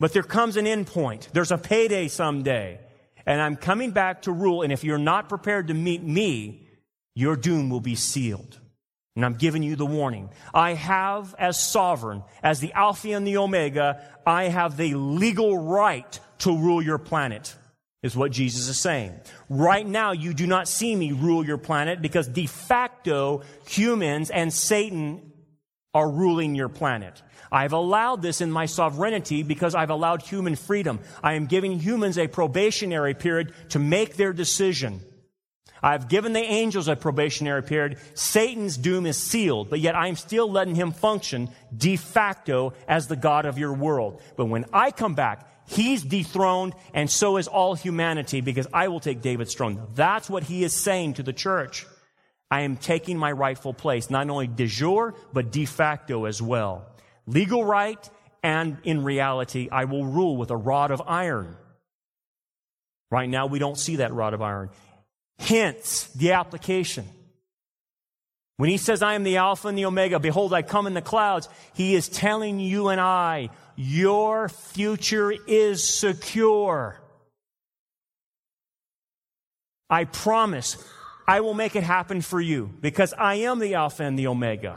But there comes an end point. There's a payday someday. And I'm coming back to rule. And if you're not prepared to meet me, your doom will be sealed. And I'm giving you the warning. I have, as sovereign, as the Alpha and the Omega, I have the legal right to rule your planet, is what Jesus is saying. Right now, you do not see me rule your planet because de facto, humans and Satan are ruling your planet. I've allowed this in my sovereignty because I've allowed human freedom. I am giving humans a probationary period to make their decision. I've given the angels a probationary period. Satan's doom is sealed, but yet I'm still letting him function de facto as the God of your world. But when I come back, he's dethroned and so is all humanity because I will take David's throne. That's what he is saying to the church. I am taking my rightful place, not only de jure, but de facto as well. Legal right, and in reality, I will rule with a rod of iron. Right now, we don't see that rod of iron. Hence the application. When he says, I am the Alpha and the Omega, behold, I come in the clouds, he is telling you and I, your future is secure. I promise I will make it happen for you because I am the Alpha and the Omega.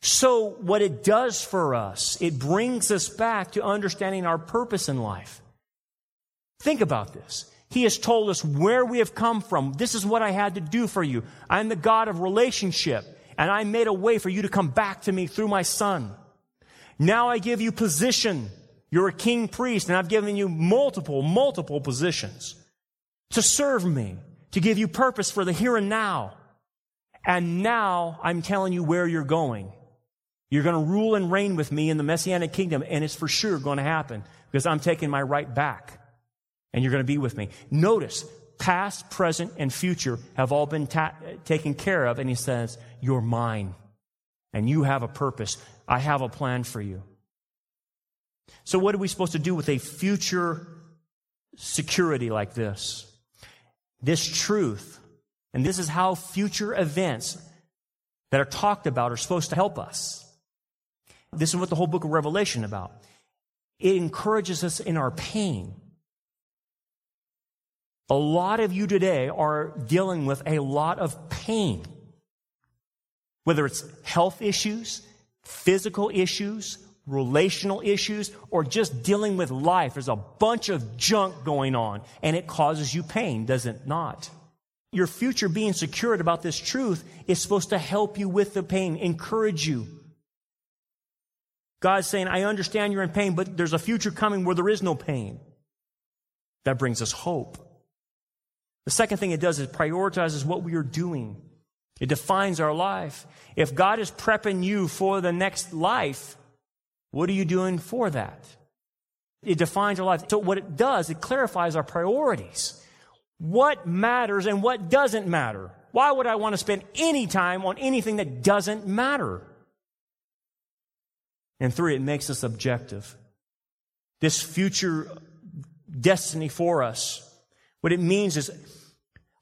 So what it does for us, it brings us back to understanding our purpose in life. Think about this. He has told us where we have come from. This is what I had to do for you. I'm the God of relationship, and I made a way for you to come back to me through my son. Now I give you position. You're a king priest, and I've given you multiple, multiple positions to serve me, to give you purpose for the here and now. And now I'm telling you where you're going. You're going to rule and reign with me in the Messianic kingdom, and it's for sure going to happen because I'm taking my right back and you're going to be with me. Notice, past, present, and future have all been ta- taken care of. And he says, You're mine. And you have a purpose. I have a plan for you. So, what are we supposed to do with a future security like this? This truth And this is how future events that are talked about are supposed to help us. This is what the whole book of Revelation about. It encourages us in our pain. A lot of you today are dealing with a lot of pain. Whether it's health issues, physical issues, relational issues, or just dealing with life. There's a bunch of junk going on and it causes you pain, does it not? Your future being secured about this truth is supposed to help you with the pain, encourage you. God's saying, I understand you're in pain, but there's a future coming where there is no pain. That brings us hope. The second thing it does is it prioritizes what we are doing. It defines our life. If God is prepping you for the next life, what are you doing for that? It defines our life. So what it does, it clarifies our priorities. What matters and what doesn't matter. Why would I want to spend any time on anything that doesn't matter? And three, it makes us objective. This future destiny for us, what it means is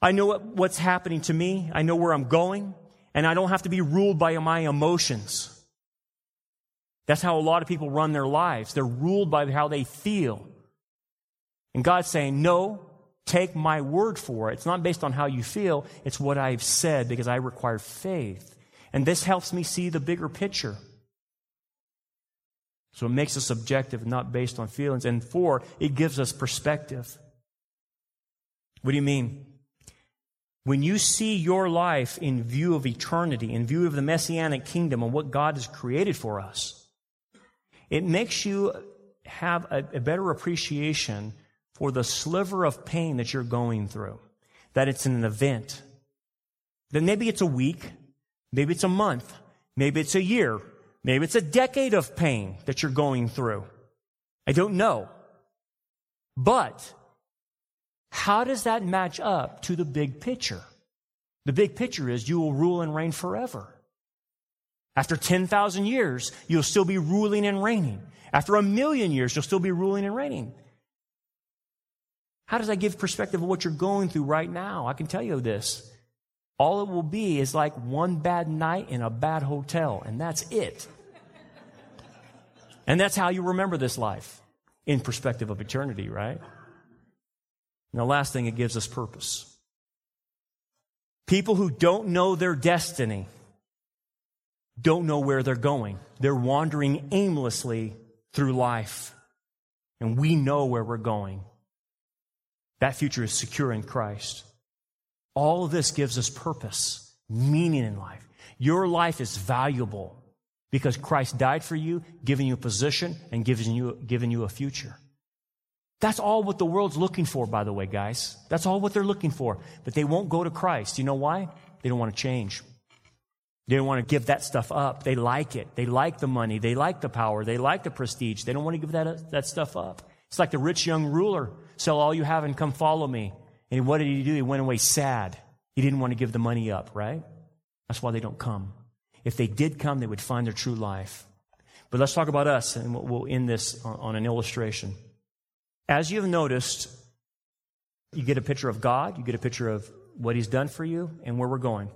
I know what, what's happening to me, I know where I'm going, and I don't have to be ruled by my emotions. That's how a lot of people run their lives. They're ruled by how they feel. And God's saying, no, take my word for it. It's not based on how you feel. It's what I've said because I require faith. And this helps me see the bigger picture. So it makes us objective, not based on feelings. And four, it gives us perspective. What do you mean? When you see your life in view of eternity, in view of the messianic kingdom and what God has created for us, it makes you have a, a better appreciation for the sliver of pain that you're going through. That it's an event. Then maybe it's a week, maybe it's a month, maybe it's a year, maybe it's a decade of pain that you're going through. I don't know. But how does that match up to the big picture? The big picture is you will rule and reign forever. After 10,000 years, you'll still be ruling and reigning. After a million years, you'll still be ruling and reigning. How does that give perspective of what you're going through right now? I can tell you this. All it will be is like one bad night in a bad hotel, and that's it. and that's how you remember this life in perspective of eternity, right? And the last thing, it gives us purpose. People who don't know their destiny don't know where they're going. They're wandering aimlessly through life. And we know where we're going. That future is secure in Christ. All of this gives us purpose, meaning in life. Your life is valuable because Christ died for you, giving you a position, and giving you, giving you a future. That's all what the world's looking for, by the way, guys. That's all what they're looking for. But they won't go to Christ. You know why? They don't want to change. They don't want to give that stuff up. They like it. They like the money. They like the power. They like the prestige. They don't want to give that, that stuff up. It's like the rich young ruler. Sell all you have and come follow me. And what did he do? He went away sad. He didn't want to give the money up, right? That's why they don't come. If they did come, they would find their true life. But let's talk about us, and we'll end this on an illustration. As you've noticed, you get a picture of God, you get a picture of what He's done for you, and where we're going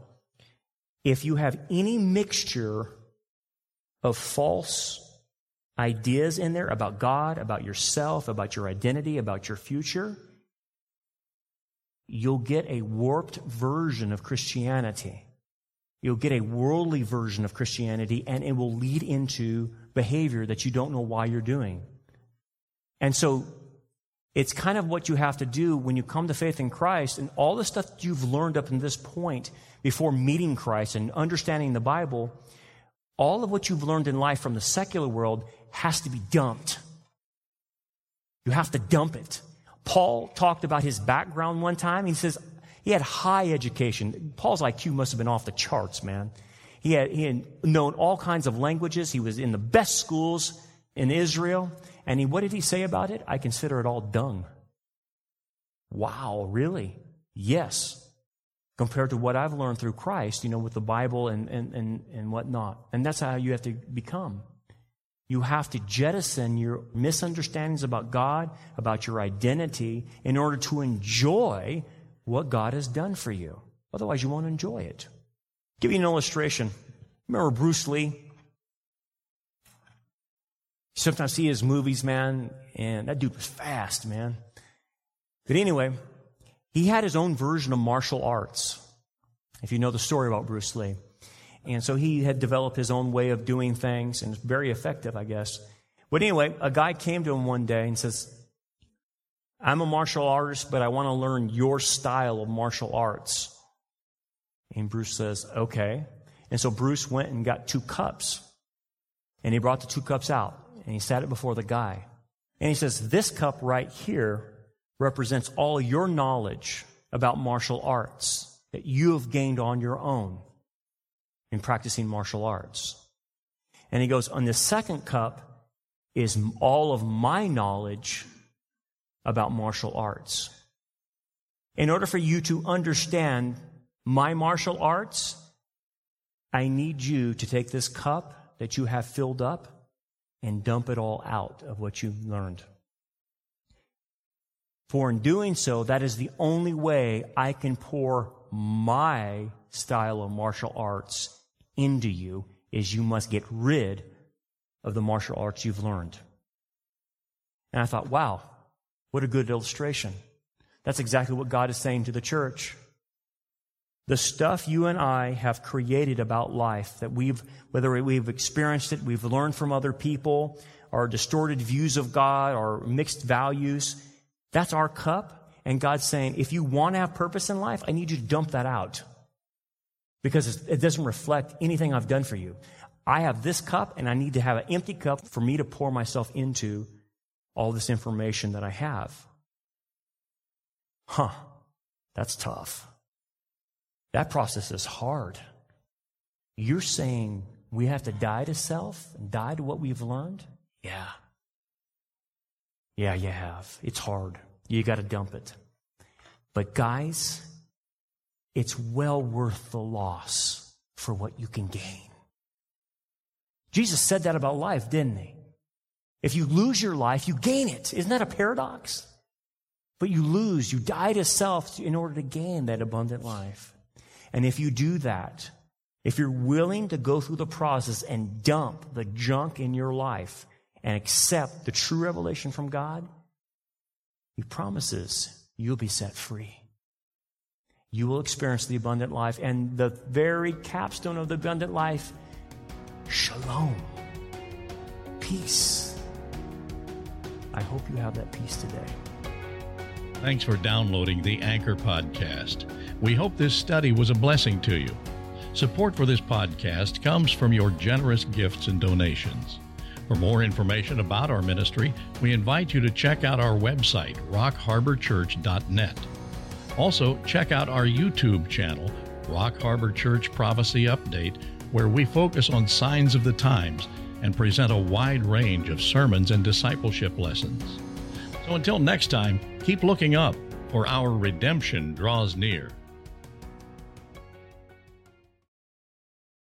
if you have any mixture of false ideas in there about God, about yourself, about your identity, about your future, you'll get a warped version of Christianity. You'll get a worldly version of Christianity, and it will lead into behavior that you don't know why you're doing. And so it's kind of what you have to do when you come to faith in Christ and all the stuff you've learned up to this point before meeting Christ and understanding the Bible, all of what you've learned in life from the secular world has to be dumped. You have to dump it. Paul talked about his background one time. He says he had high education. Paul's IQ must have been off the charts, man. He had, he had known all kinds of languages. He was in the best schools in Israel. And he, what did he say about it? I consider it all dung. Wow, really? Yes. Compared to what I've learned through Christ, you know, with the Bible and, and, and, and whatnot. And that's how you have to become. You have to jettison your misunderstandings about God, about your identity, in order to enjoy what God has done for you. Otherwise, you won't enjoy it. Give you an illustration. Remember Bruce Lee? Sometimes see his movies, man, and that dude was fast, man. But anyway, he had his own version of martial arts. If you know the story about Bruce Lee. And so he had developed his own way of doing things and it's very effective, I guess. But anyway, a guy came to him one day and says, I'm a martial artist, but I want to learn your style of martial arts. And Bruce says, okay. And so Bruce went and got two cups. And he brought the two cups out and he sat it before the guy. And he says, This cup right here represents all your knowledge about martial arts that you have gained on your own in practicing martial arts. And he goes, On the second cup is all of my knowledge about martial arts. In order for you to understand my martial arts, I need you to take this cup that you have filled up and dump it all out of what you've learned. For in doing so, that is the only way I can pour my style of martial arts into you is you must get rid of the martial arts you've learned. And I thought, wow, what a good illustration. That's exactly what God is saying to the church. The stuff you and I have created about life that we've, whether we've experienced it, we've learned from other people, our distorted views of God, our mixed values, that's our cup. And God's saying, if you want to have purpose in life, I need you to dump that out because it doesn't reflect anything I've done for you. I have this cup and I need to have an empty cup for me to pour myself into all this information that I have. Huh, that's tough. That process is hard. You're saying we have to die to self and die to what we've learned? Yeah. Yeah, you have. It's hard. You got to dump it. But guys, it's well worth the loss for what you can gain. Jesus said that about life, didn't he? If you lose your life, you gain it. Isn't that a paradox? But you lose, you die to self in order to gain that abundant life. And if you do that, if you're willing to go through the process and dump the junk in your life and accept the true revelation from God, He promises you'll be set free. You will experience the abundant life. And the very capstone of the abundant life shalom, peace. I hope you have that peace today. Thanks for downloading the Anchor Podcast. We hope this study was a blessing to you. Support for this podcast comes from your generous gifts and donations. For more information about our ministry, we invite you to check out our website, rockharborchurch.net. Also, check out our YouTube channel, Rock Harbor Church Prophecy Update, where we focus on signs of the times and present a wide range of sermons and discipleship lessons. So until next time, keep looking up, for our redemption draws near.